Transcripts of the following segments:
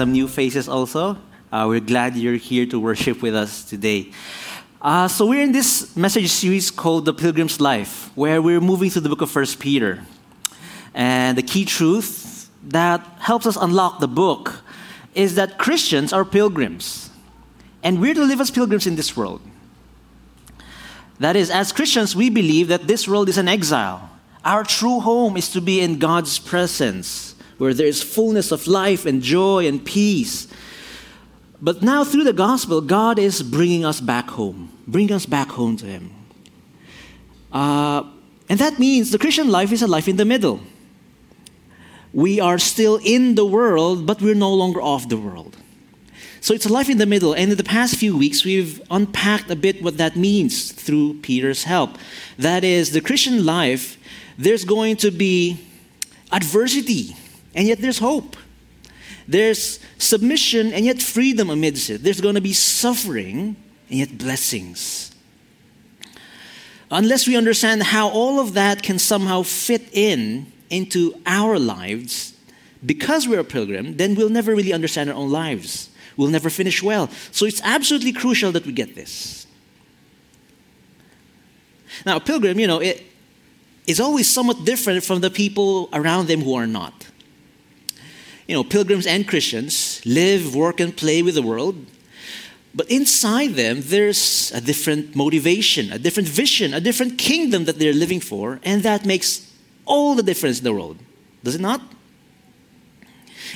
some new faces also. Uh, we're glad you're here to worship with us today. Uh, so we're in this message series called The Pilgrim's Life, where we're moving through the book of First Peter. And the key truth that helps us unlock the book is that Christians are pilgrims. And we're to live as pilgrims in this world. That is, as Christians, we believe that this world is an exile. Our true home is to be in God's presence where there is fullness of life and joy and peace. But now, through the gospel, God is bringing us back home, bringing us back home to Him. Uh, and that means the Christian life is a life in the middle. We are still in the world, but we're no longer of the world. So it's a life in the middle. And in the past few weeks, we've unpacked a bit what that means through Peter's help. That is, the Christian life, there's going to be adversity and yet there's hope. There's submission and yet freedom amidst it. There's going to be suffering and yet blessings. Unless we understand how all of that can somehow fit in into our lives, because we're a pilgrim, then we'll never really understand our own lives. We'll never finish well. So it's absolutely crucial that we get this. Now, a pilgrim, you know, it is always somewhat different from the people around them who are not you know, pilgrims and Christians live, work, and play with the world. But inside them, there's a different motivation, a different vision, a different kingdom that they're living for, and that makes all the difference in the world. Does it not?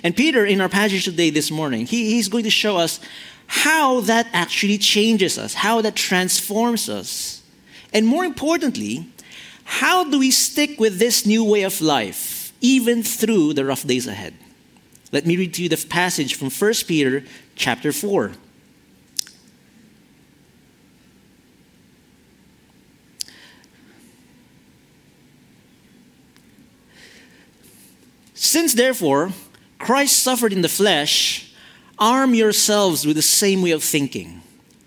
And Peter, in our passage today, this morning, he, he's going to show us how that actually changes us, how that transforms us. And more importantly, how do we stick with this new way of life, even through the rough days ahead? Let me read to you the passage from 1 Peter chapter 4. Since therefore Christ suffered in the flesh, arm yourselves with the same way of thinking.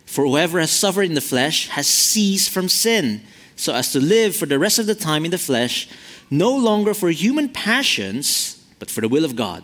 For whoever has suffered in the flesh has ceased from sin, so as to live for the rest of the time in the flesh, no longer for human passions, but for the will of God.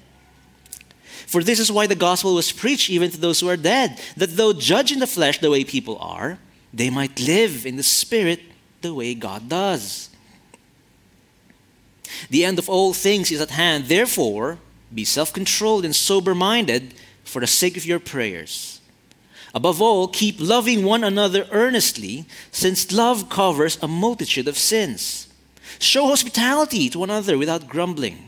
For this is why the gospel was preached even to those who are dead, that though judged in the flesh the way people are, they might live in the spirit the way God does. The end of all things is at hand. Therefore, be self controlled and sober minded for the sake of your prayers. Above all, keep loving one another earnestly, since love covers a multitude of sins. Show hospitality to one another without grumbling.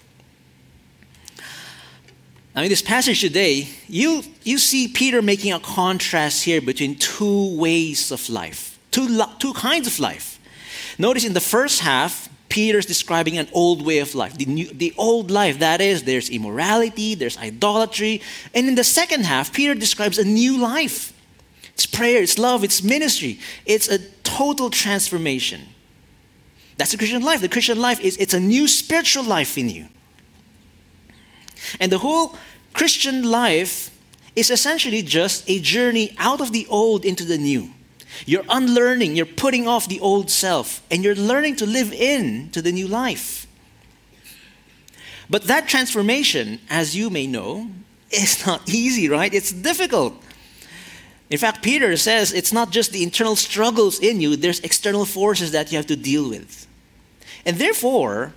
Now, in this passage today, you, you see Peter making a contrast here between two ways of life, two, two kinds of life. Notice in the first half, Peter's describing an old way of life, the, new, the old life. That is, there's immorality, there's idolatry. And in the second half, Peter describes a new life. It's prayer, it's love, it's ministry. It's a total transformation. That's the Christian life. The Christian life is it's a new spiritual life in you. And the whole Christian life is essentially just a journey out of the old into the new. You're unlearning, you're putting off the old self, and you're learning to live in to the new life. But that transformation, as you may know, is not easy, right? It's difficult. In fact, Peter says it's not just the internal struggles in you, there's external forces that you have to deal with. And therefore,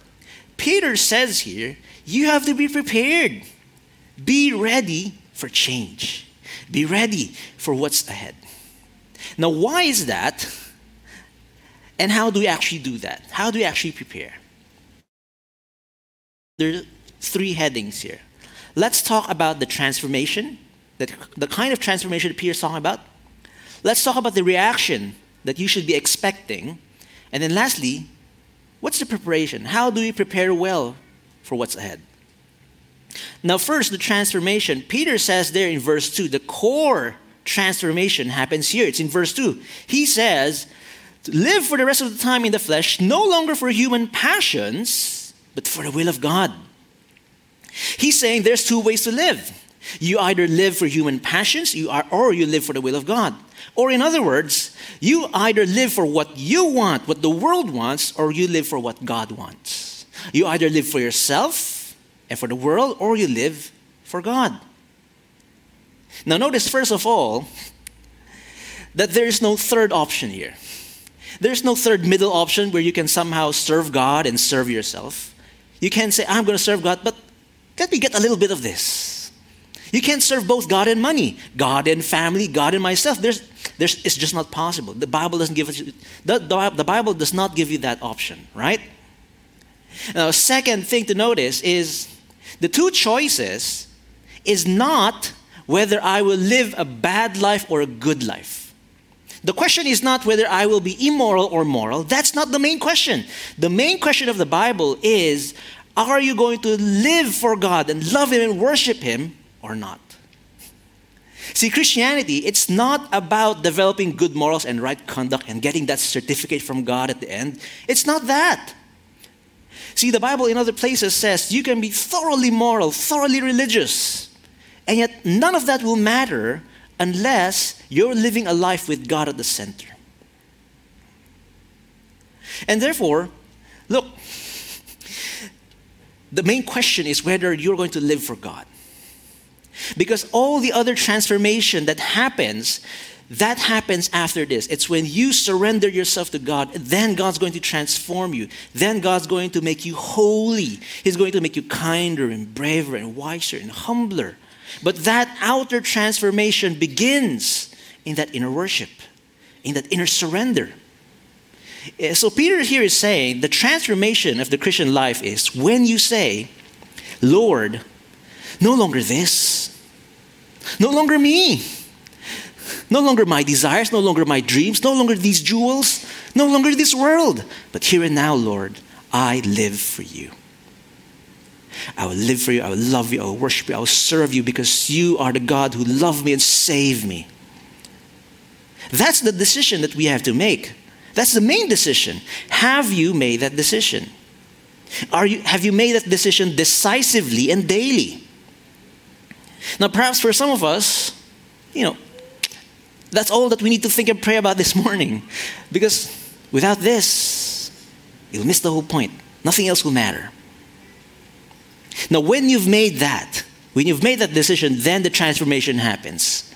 Peter says here you have to be prepared. Be ready for change. Be ready for what's ahead. Now, why is that? And how do we actually do that? How do we actually prepare? There are three headings here. Let's talk about the transformation, the, the kind of transformation that Peter's talking about. Let's talk about the reaction that you should be expecting. And then lastly, what's the preparation? How do we prepare well for what's ahead? Now, first, the transformation. Peter says there in verse 2, the core transformation happens here. It's in verse 2. He says, Live for the rest of the time in the flesh, no longer for human passions, but for the will of God. He's saying there's two ways to live. You either live for human passions, you are, or you live for the will of God. Or, in other words, you either live for what you want, what the world wants, or you live for what God wants. You either live for yourself and for the world, or you live for God. Now, notice first of all that there is no third option here. There's no third middle option where you can somehow serve God and serve yourself. You can't say, I'm going to serve God, but let me get a little bit of this. You can't serve both God and money, God and family, God and myself. There's, there's, it's just not possible. The Bible doesn't give us, the, the, the Bible does not give you that option, right? Now, second thing to notice is the two choices is not whether I will live a bad life or a good life. The question is not whether I will be immoral or moral. That's not the main question. The main question of the Bible is are you going to live for God and love Him and worship Him or not? See, Christianity, it's not about developing good morals and right conduct and getting that certificate from God at the end. It's not that. See, the Bible in other places says you can be thoroughly moral, thoroughly religious, and yet none of that will matter unless you're living a life with God at the center. And therefore, look, the main question is whether you're going to live for God. Because all the other transformation that happens, that happens after this. It's when you surrender yourself to God, then God's going to transform you. Then God's going to make you holy. He's going to make you kinder and braver and wiser and humbler. But that outer transformation begins in that inner worship, in that inner surrender. Eh, so, Peter here is saying the transformation of the Christian life is when you say, Lord, no longer this, no longer me, no longer my desires, no longer my dreams, no longer these jewels, no longer this world, but here and now, Lord, I live for you. I will live for you, I will love you, I will worship you, I will serve you because you are the God who loved me and saved me. That's the decision that we have to make. That's the main decision. Have you made that decision? Are you, have you made that decision decisively and daily? Now, perhaps for some of us, you know, that's all that we need to think and pray about this morning. Because without this, you'll miss the whole point. Nothing else will matter. Now, when you've made that, when you've made that decision, then the transformation happens.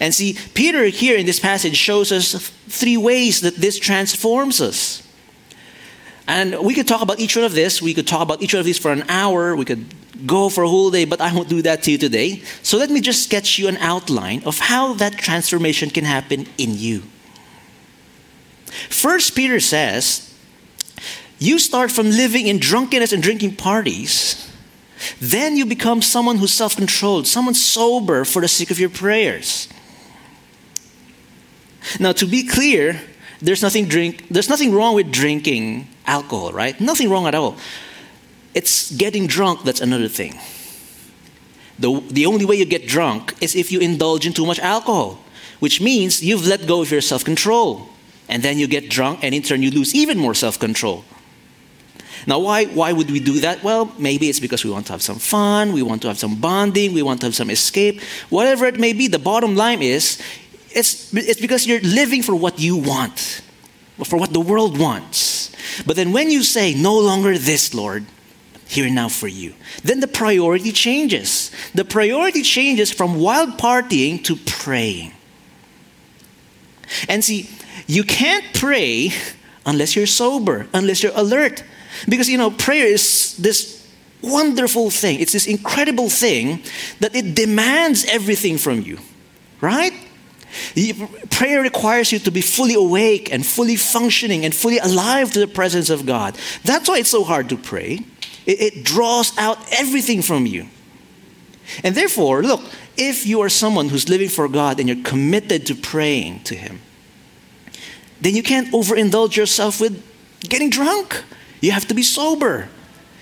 And see, Peter here in this passage shows us three ways that this transforms us. And we could talk about each one of this. We could talk about each one of these for an hour. We could go for a whole day, but I won't do that to you today. So let me just sketch you an outline of how that transformation can happen in you. First, Peter says, you start from living in drunkenness and drinking parties then you become someone who's self controlled, someone sober for the sake of your prayers. Now, to be clear, there's nothing, drink, there's nothing wrong with drinking alcohol, right? Nothing wrong at all. It's getting drunk that's another thing. The, the only way you get drunk is if you indulge in too much alcohol, which means you've let go of your self control. And then you get drunk, and in turn, you lose even more self control. Now, why, why would we do that? Well, maybe it's because we want to have some fun, we want to have some bonding, we want to have some escape. Whatever it may be, the bottom line is it's, it's because you're living for what you want, for what the world wants. But then when you say, no longer this, Lord, here now for you, then the priority changes. The priority changes from wild partying to praying. And see, you can't pray unless you're sober, unless you're alert. Because, you know, prayer is this wonderful thing, it's this incredible thing that it demands everything from you, right? Prayer requires you to be fully awake and fully functioning and fully alive to the presence of God. That's why it's so hard to pray. It, it draws out everything from you. And therefore, look, if you are someone who's living for God and you're committed to praying to Him, then you can't overindulge yourself with getting drunk. You have to be sober.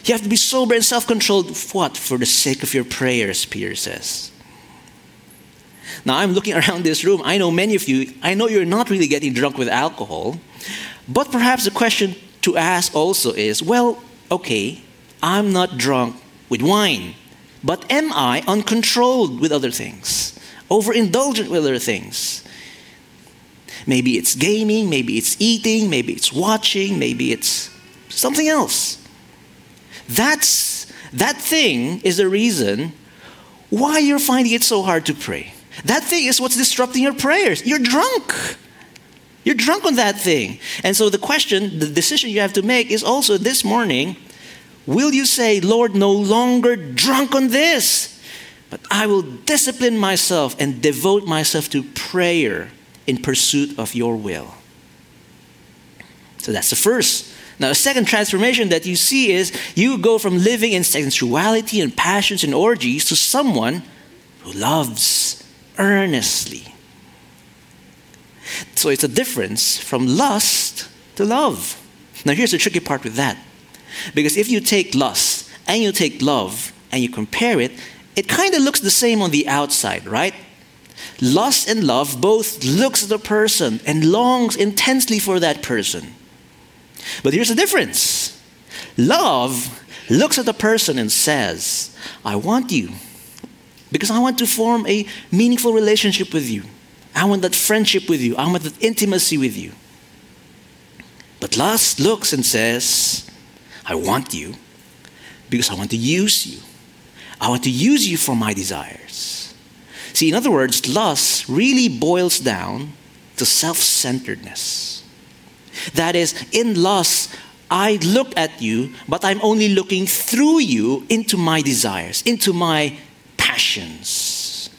You have to be sober and self controlled. What? For the sake of your prayers, Peter says. Now, I'm looking around this room. I know many of you, I know you're not really getting drunk with alcohol, but perhaps the question to ask also is well, okay, I'm not drunk with wine, but am I uncontrolled with other things? Overindulgent with other things? Maybe it's gaming, maybe it's eating, maybe it's watching, maybe it's something else. That's that thing is the reason why you're finding it so hard to pray. That thing is what's disrupting your prayers. You're drunk. You're drunk on that thing. And so the question, the decision you have to make is also this morning will you say, Lord, no longer drunk on this, but I will discipline myself and devote myself to prayer in pursuit of your will? So that's the first. Now, the second transformation that you see is you go from living in sensuality and passions and orgies to someone who loves earnestly. So it's a difference from lust to love. Now, here's the tricky part with that. Because if you take lust and you take love and you compare it, it kind of looks the same on the outside, right? Lust and love both looks at the person and longs intensely for that person. But here's the difference. Love looks at the person and says, I want you because I want to form a meaningful relationship with you. I want that friendship with you. I want that intimacy with you. But lust looks and says, I want you because I want to use you. I want to use you for my desires. See, in other words, lust really boils down to self centeredness. That is, in lust, I look at you, but I'm only looking through you into my desires, into my passions.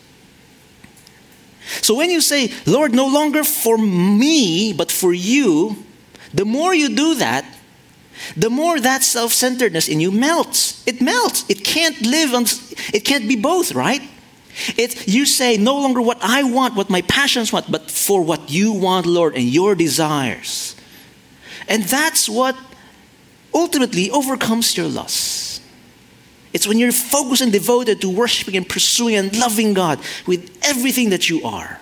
So when you say, Lord, no longer for me, but for you, the more you do that, the more that self-centeredness in you melts. It melts. It can't live on it can't be both, right? It's you say no longer what I want, what my passions want, but for what you want, Lord, and your desires. And that's what ultimately overcomes your lust. It's when you're focused and devoted to worshiping and pursuing and loving God with everything that you are.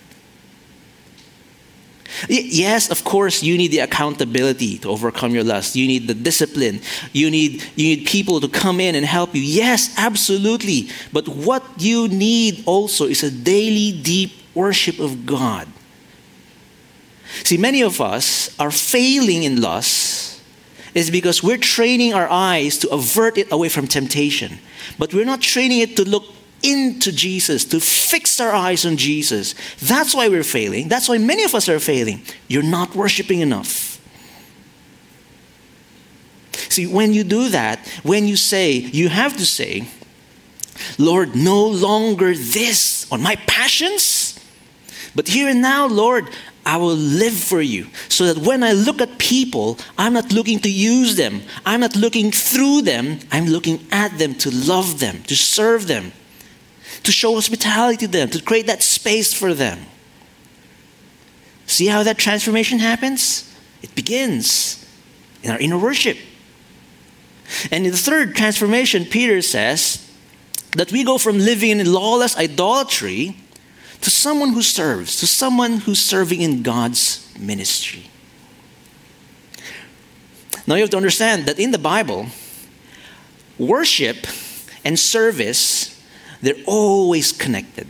Yes, of course, you need the accountability to overcome your lust. You need the discipline. You need, you need people to come in and help you. Yes, absolutely. But what you need also is a daily, deep worship of God. See, many of us are failing in lust is because we're training our eyes to avert it away from temptation. But we're not training it to look into Jesus, to fix our eyes on Jesus. That's why we're failing. That's why many of us are failing. You're not worshiping enough. See, when you do that, when you say, you have to say, Lord, no longer this on my passions, but here and now, Lord, I will live for you. So that when I look at people, I'm not looking to use them. I'm not looking through them. I'm looking at them to love them, to serve them, to show hospitality to them, to create that space for them. See how that transformation happens? It begins in our inner worship. And in the third transformation, Peter says that we go from living in lawless idolatry to someone who serves, to someone who's serving in God's ministry. Now you have to understand that in the Bible, worship and service, they're always connected.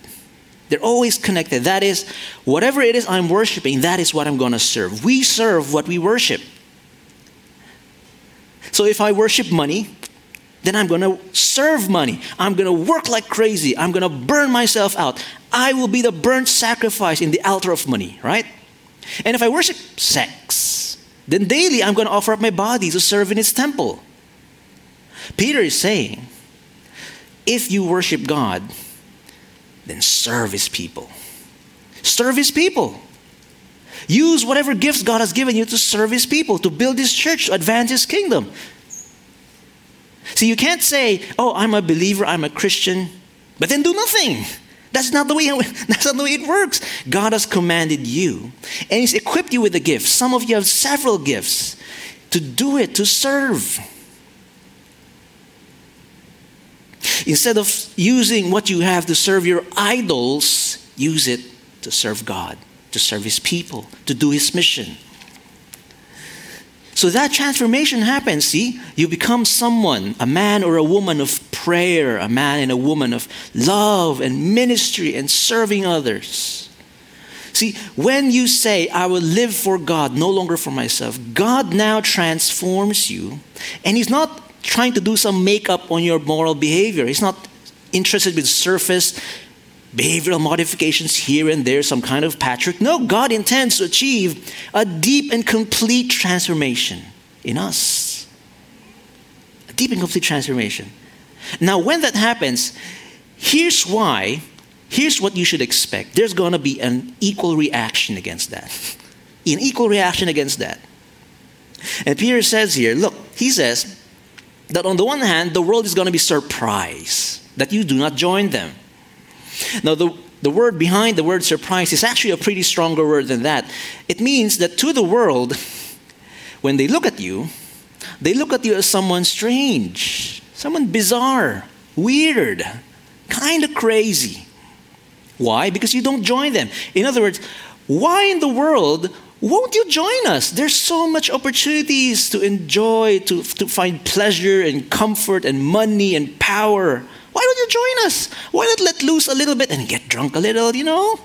They're always connected. That is, whatever it is I'm worshiping, that is what I'm going to serve. We serve what we worship. So if I worship money, then I'm going to serve money. I'm going to work like crazy. I'm going to burn myself out. I will be the burnt sacrifice in the altar of money, right? And if I worship sex, then daily I'm going to offer up my body to serve in its temple. Peter is saying, if you worship God, then serve his people. Serve His people. Use whatever gifts God has given you to serve His people, to build His church, to advance His kingdom. See, you can't say, oh, I'm a believer, I'm a Christian, but then do nothing. That's not the way that's not the way it works. God has commanded you and He's equipped you with a gift. Some of you have several gifts to do it, to serve. Instead of using what you have to serve your idols, use it to serve God, to serve His people, to do His mission. So that transformation happens, see? You become someone, a man or a woman of prayer, a man and a woman of love and ministry and serving others. See, when you say, I will live for God, no longer for myself, God now transforms you. And He's not trying to do some makeup on your moral behavior. He's not interested with surface behavioral modifications here and there, some kind of patchwork. No, God intends to achieve a deep and complete transformation in us. A deep and complete transformation. Now, when that happens, here's why, here's what you should expect. There's going to be an equal reaction against that. An equal reaction against that. And Peter says here, look, he says that on the one hand, the world is going to be surprised that you do not join them. Now, the, the word behind the word surprise is actually a pretty stronger word than that. It means that to the world, when they look at you, they look at you as someone strange, someone bizarre, weird, kind of crazy. Why? Because you don't join them. In other words, why in the world won't you join us? There's so much opportunities to enjoy, to, to find pleasure and comfort and money and power. Why don't you join us? Why not let loose a little bit and get drunk a little, you know?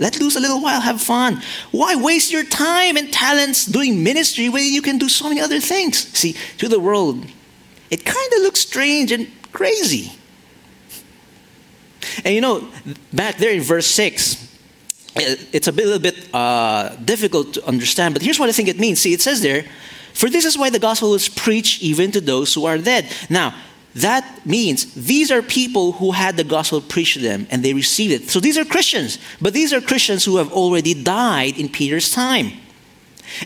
Let loose a little while, have fun. Why waste your time and talents doing ministry when you can do so many other things? See, to the world, it kind of looks strange and crazy. And you know, back there in verse 6, it's a little bit uh, difficult to understand, but here's what I think it means. See, it says there, For this is why the gospel was preached even to those who are dead. Now, that means these are people who had the gospel preached to them and they received it. So these are Christians, but these are Christians who have already died in Peter's time.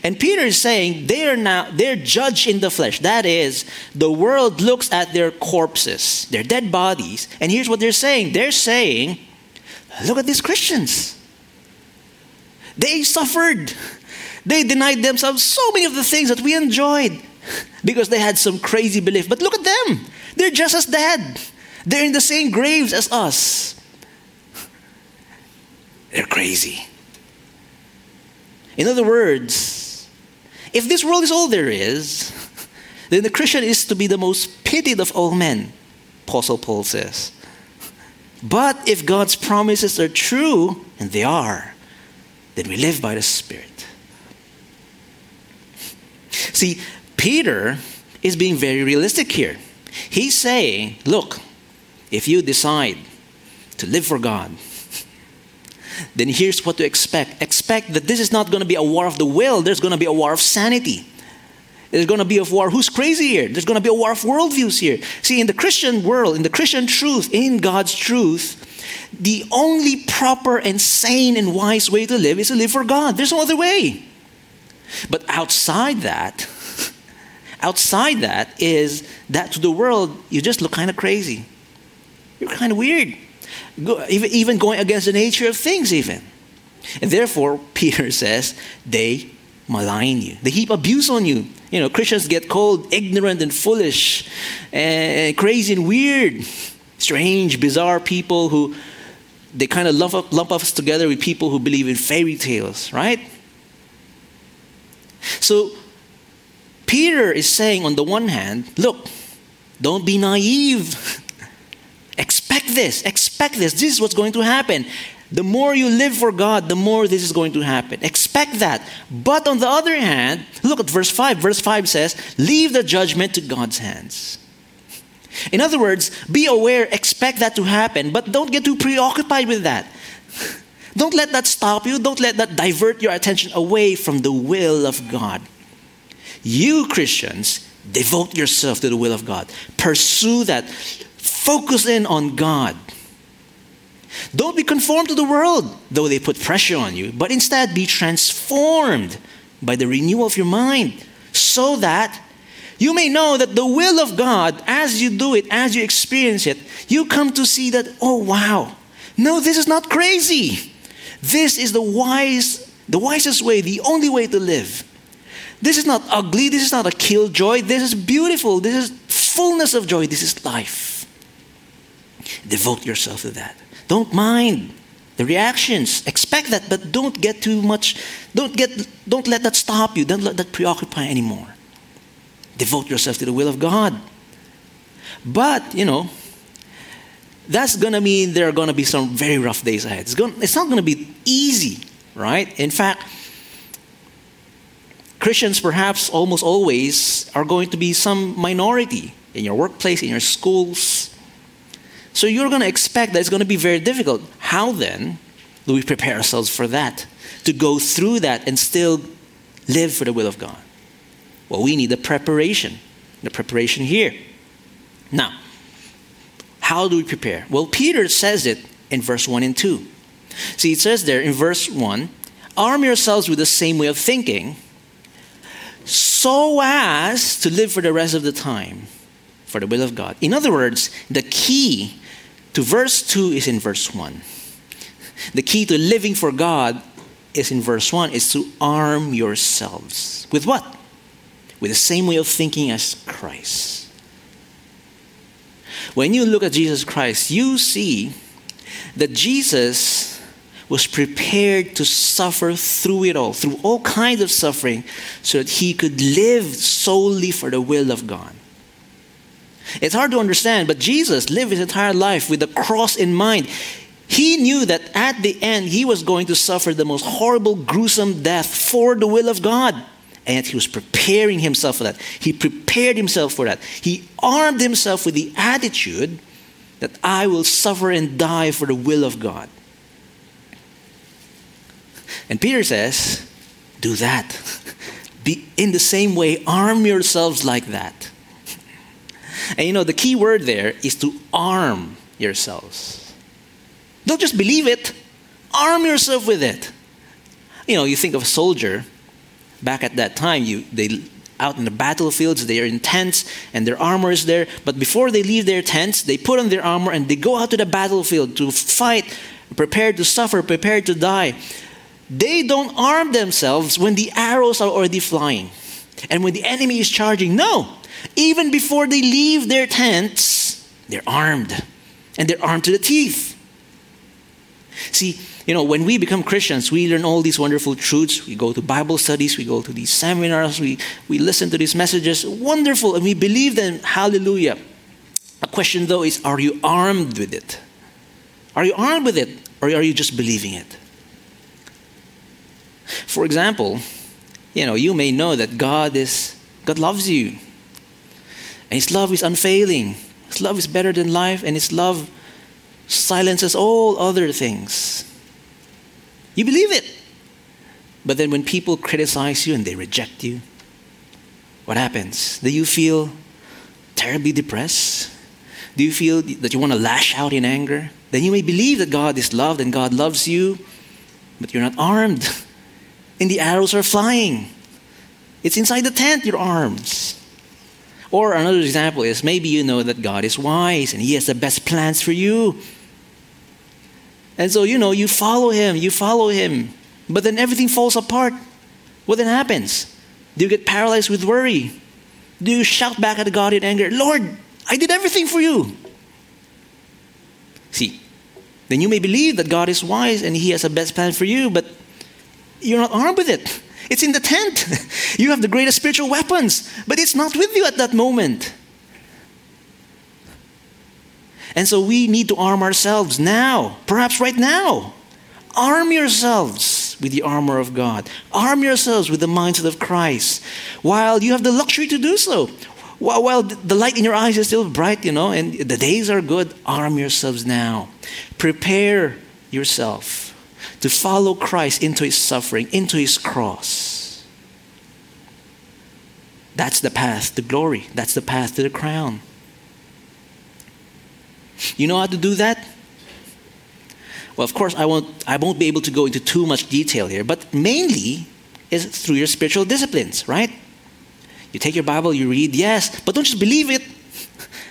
And Peter is saying they are now they're judged in the flesh. That is, the world looks at their corpses, their dead bodies, and here's what they're saying. They're saying, look at these Christians. They suffered. They denied themselves so many of the things that we enjoyed because they had some crazy belief. But look at them. They're just as dead. They're in the same graves as us. They're crazy. In other words, if this world is all there is, then the Christian is to be the most pitied of all men, Apostle Paul says. But if God's promises are true, and they are, then we live by the Spirit. See, Peter is being very realistic here. He's saying, look, if you decide to live for God, then here's what to expect. Expect that this is not going to be a war of the will, there's going to be a war of sanity. There's going to be a war. Who's crazy here? There's going to be a war of worldviews here. See, in the Christian world, in the Christian truth, in God's truth, the only proper and sane and wise way to live is to live for God. There's no other way. But outside that, outside that is that to the world, you just look kind of crazy. You're kind of weird. Even going against the nature of things, even. And therefore, Peter says, they malign you. They heap abuse on you. You know, Christians get called ignorant and foolish and crazy and weird. Strange, bizarre people who they kind of lump, up, lump us together with people who believe in fairy tales, right? So Peter is saying, on the one hand, look, don't be naive. expect this, expect this. This is what's going to happen. The more you live for God, the more this is going to happen. Expect that. But on the other hand, look at verse 5. Verse 5 says, Leave the judgment to God's hands. In other words, be aware, expect that to happen, but don't get too preoccupied with that. Don't let that stop you. Don't let that divert your attention away from the will of God. You Christians, devote yourself to the will of God. Pursue that. Focus in on God. Don't be conformed to the world, though they put pressure on you, but instead be transformed by the renewal of your mind, so that you may know that the will of God, as you do it, as you experience it, you come to see that, oh wow, no, this is not crazy. This is the wise, the wisest way, the only way to live. This is not ugly, this is not a killjoy, this is beautiful, this is fullness of joy, this is life. Devote yourself to that. Don't mind the reactions. Expect that, but don't get too much, don't get don't let that stop you. Don't let that preoccupy anymore. Devote yourself to the will of God. But, you know, that's to mean there are to be some very rough days ahead. It's, gonna, it's not to be easy, right? In fact, Christians perhaps almost always are going to be some minority in your workplace, in your schools. So you're going to expect that it's going to be very difficult. How then do we prepare ourselves for that? To go through that and still live for the will of God? Well, we need the preparation, the preparation here. Now, how do we prepare? Well, Peter says it in verse 1 and 2. See, it says there in verse 1 arm yourselves with the same way of thinking, so as to live for the rest of the time for the will of God. In other words, the key to verse 2 is in verse 1. The key to living for God is in verse 1 is to arm yourselves. With what? With the same way of thinking as Christ. When you look at Jesus Christ, you see that Jesus was prepared to suffer through it all, through all kinds of suffering, so that he could live solely for the will of God. It's hard to understand, but Jesus lived his entire life with the cross in mind. He knew that at the end he was going to suffer the most horrible, gruesome death for the will of God. And yet he was preparing himself for that. He prepared himself for that. He armed himself with the attitude that I will suffer and die for the will of God. And Peter says, do that. Be in the same way, arm yourselves like that. And you know, the key word there is to arm yourselves. Don't just believe it, arm yourself with it. You know, you think of a soldier back at that time, you, they out in the battlefields, they are in tents and their armor is there. But before they leave their tents, they put on their armor and they go out to the battlefield to fight, prepared to suffer, prepared to die. They don't arm themselves when the arrows are already flying and when the enemy is charging. No, even before they leave their tents, they're armed. And they're armed to the teeth. See, you know, when we become Christians, we learn all these wonderful truths. We go to Bible studies, we go to these seminars, we, we listen to these messages. Wonderful, and we believe them. Hallelujah. A question, though, is are you armed with it? Are you armed with it, or are you just believing it? For example, you know, you may know that God is God loves you. And His love is unfailing. His love is better than life, and His love silences all other things. You believe it. But then when people criticize you and they reject you, what happens? Do you feel terribly depressed? Do you feel that you want to lash out in anger? Then you may believe that God is loved and God loves you, but you're not armed. And the arrows are flying. It's inside the tent, your arms. Or another example is maybe you know that God is wise and He has the best plans for you. And so, you know, you follow Him, you follow Him, but then everything falls apart. What then happens? Do you get paralyzed with worry? Do you shout back at God in anger, Lord, I did everything for you? See, then you may believe that God is wise and He has a best plan for you, but you're not armed with it. It's in the tent. You have the greatest spiritual weapons, but it's not with you at that moment. And so we need to arm ourselves now, perhaps right now. Arm yourselves with the armor of God. Arm yourselves with the mindset of Christ while you have the luxury to do so. While, the light in your eyes is still bright, you know, and the days are good, arm yourselves now. Prepare yourself to follow Christ into his suffering, into his cross. That's the path to glory. That's the path to the crown. You know how to do that? Well, of course, I won't, I won't be able to go into too much detail here, but mainly is through your spiritual disciplines, right? You take your Bible, you read, yes, but don't just believe it.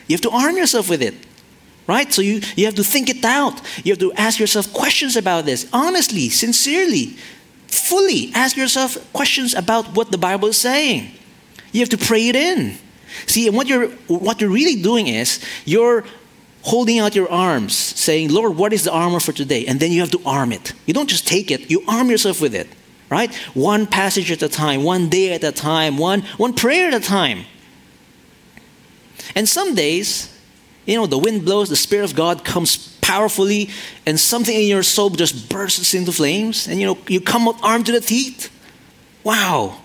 You have to arm yourself with it, right? So you, you have to think it out. You have to ask yourself questions about this, honestly, sincerely, fully ask yourself questions about what the Bible is saying. You have to pray it in. See, and what you're, what you're really doing is you're holding out your arms, saying, Lord, what is the armor for today? And then you have to arm it. You don't just take it, you arm yourself with it, right? One passage at a time, one day at a time, one, one prayer at a time. And some days, you know, the wind blows, the Spirit of God comes powerfully, and something in your soul just bursts into flames, and you know, you come out armed to the teeth. Wow.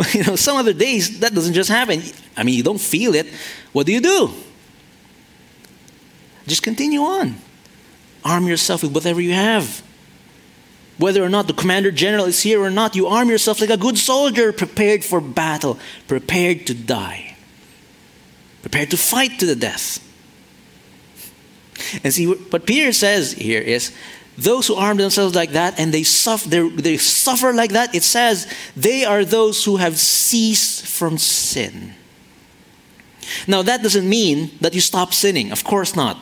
You know, some other days that doesn't just happen. I mean, you don't feel it. What do you do? Just continue on. Arm yourself with whatever you have. Whether or not the commander general is here or not, you arm yourself like a good soldier, prepared for battle, prepared to die, prepared to fight to the death. And see, what Peter says here is those who arm themselves like that and they suffer, they suffer like that, it says they are those who have ceased from sin. Now, that doesn't mean that you stop sinning. Of course not.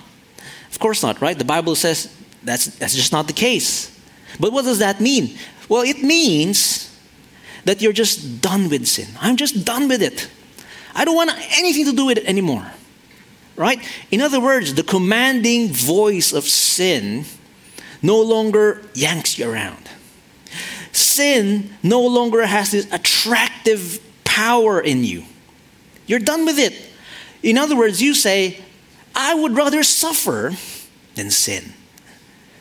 Of course not, right? The Bible says that's, that's just not the case. But what does that mean? Well, it means that you're just done with sin. I'm just done with it. I don't want anything to do with it anymore. Right? In other words, the commanding voice of sin no longer yanks you around. Sin no longer has this attractive power in you. You're done with it. In other words, you say, I would rather suffer than sin.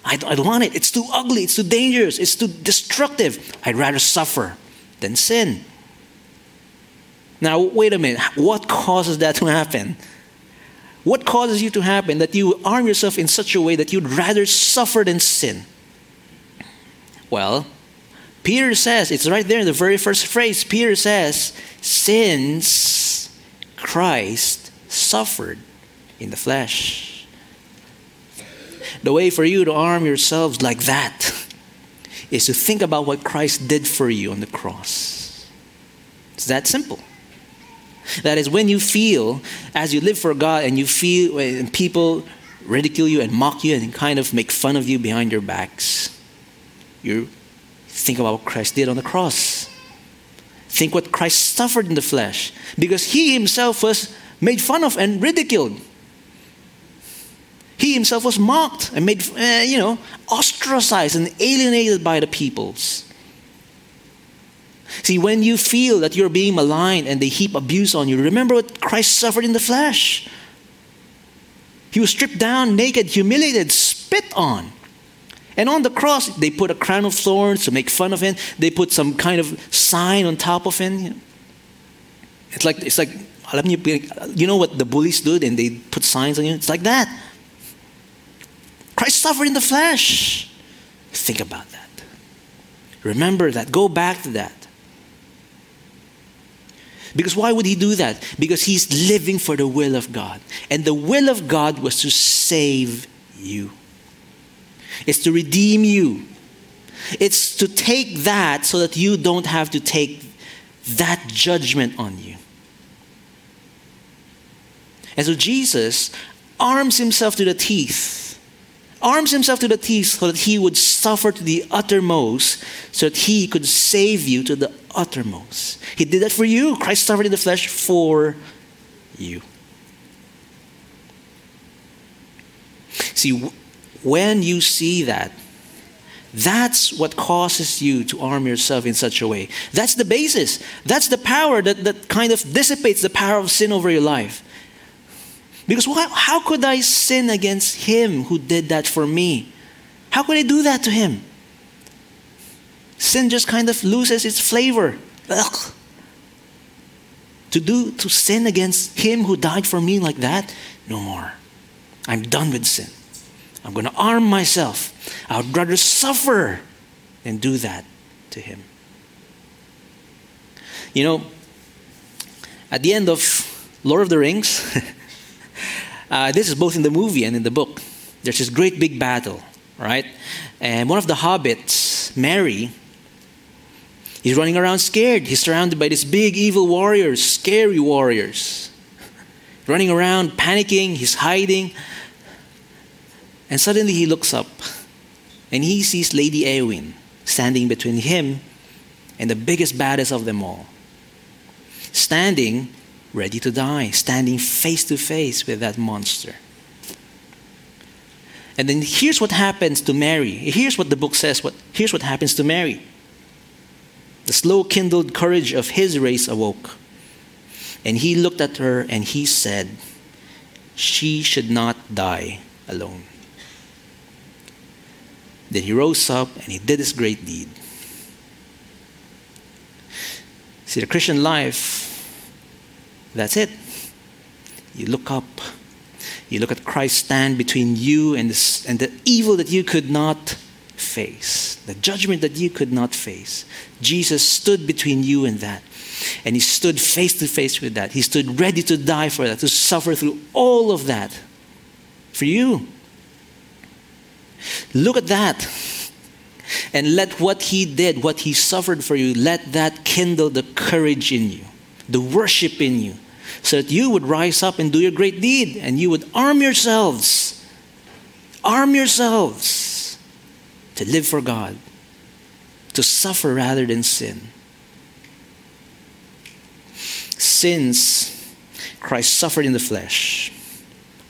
I, don't want it. It's too ugly. It's too dangerous. It's too destructive. I'd rather suffer than sin. Now, wait a minute. What causes that to happen? What causes you to happen that you arm yourself in such a way that you'd rather suffer than sin? Well, Peter says, it's right there in the very first phrase. Peter says, since Christ suffered in the flesh. The way for you to arm yourselves like that is to think about what Christ did for you on the cross. It's that simple. That is when you feel, as you live for God, and you feel, and people ridicule you and mock you and kind of make fun of you behind your backs, you think about what Christ did on the cross. Think what Christ suffered in the flesh because he himself was made fun of and ridiculed. He himself was mocked and made, uh, you know, ostracized and alienated by the peoples. See, when you feel that you're being maligned and they heap abuse on you, remember what Christ suffered in the flesh. He was stripped down, naked, humiliated, spit on. And on the cross, they put a crown of thorns to make fun of him. They put some kind of sign on top of him. It's like, it's like you know what the bullies do and they put signs on you? It's like that. Christ suffered in the flesh. Think about that. Remember that. Go back to that. Because why would he do that? Because he's living for the will of God. And the will of God was to save you, it's to redeem you, it's to take that so that you don't have to take that judgment on you. And so Jesus arms himself to the teeth arms himself to the teeth so that he would suffer to the uttermost, so that he could save you to the uttermost. He did that for you. Christ suffered in the flesh for you. See, when you see that, that's what causes you to arm yourself in such a way. That's the basis. That's the power that, that kind of dissipates the power of sin over your life. Because why, how could I sin against him who did that for me? How could I do that to him? Sin just kind of loses its flavor. Ugh. To do to sin against him who died for me like that, no more. I'm done with sin. I'm going to arm myself. I would rather suffer than do that to him. You know, at the end of Lord of the Rings, Uh, this is both in the movie and in the book. there's this great big battle, right? And one of the hobbits, Merry, he's running around scared. He's surrounded by these big evil warriors, scary warriors. Running around, panicking, he's hiding. And suddenly he looks up and he sees Lady Eowyn standing between him and the biggest, baddest of them all. Standing ready to die, standing face to face with that monster. And then here's what happens to Merry. Here's what the book says. What, here's what happens to Merry. The slow kindled courage of his race awoke. And he looked at her and he said, She should not die alone. Then he rose up and he did this great deed. See, the Christian life, that's it. You look up you look at Christ stand between you and, this, and the evil that you could not face, the judgment that you could not face. Jesus stood between you and that. And he stood face to face with that. He stood ready to die for that, to suffer through all of that for you. Look at that. And let what he did, what he suffered for you, let that kindle the courage in you, the worship in you, so that you would rise up and do your great deed and you would arm yourselves. Arm yourselves to live for God, to suffer rather than sin. Since Christ suffered in the flesh,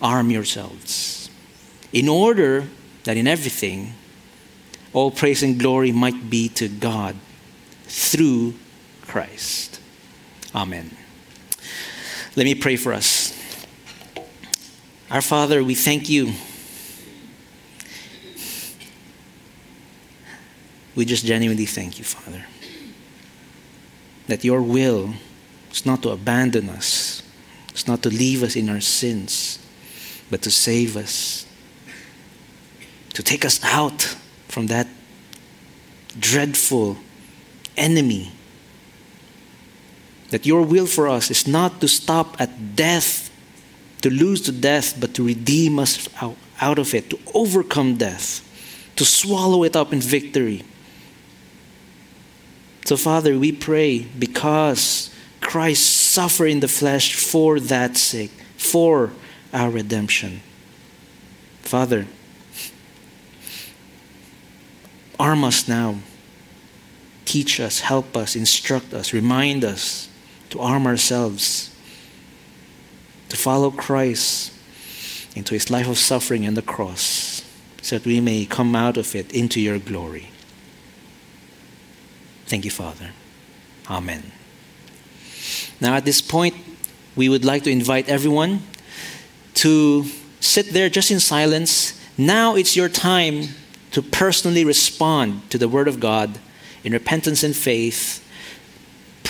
arm yourselves in order that in everything all praise and glory might be to God through Christ. Amen. Let me pray for us. Our Father, we thank you. We just genuinely thank you, Father, that your will is not to abandon us, it's not to leave us in our sins, but to save us, to take us out from that dreadful enemy that your will for us is not to stop at death, to lose to death, but to redeem us out, of it, to overcome death, to swallow it up in victory. So, Father, we pray because Christ suffered in the flesh for that sake, for our redemption. Father, arm us now. Teach us, help us, instruct us, remind us to arm ourselves, to follow Christ into his life of suffering and the cross, so that we may come out of it into your glory. Thank you, Father. Amen. Now, at this point, we would like to invite everyone to sit there just in silence. Now it's your time to personally respond to the Word of God in repentance and faith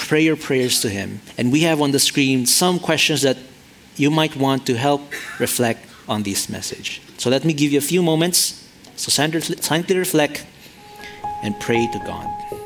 pray your prayers to Him. And we have on the screen some questions that you might want to help reflect on this message. So let me give you a few moments. So silently reflect and pray to God.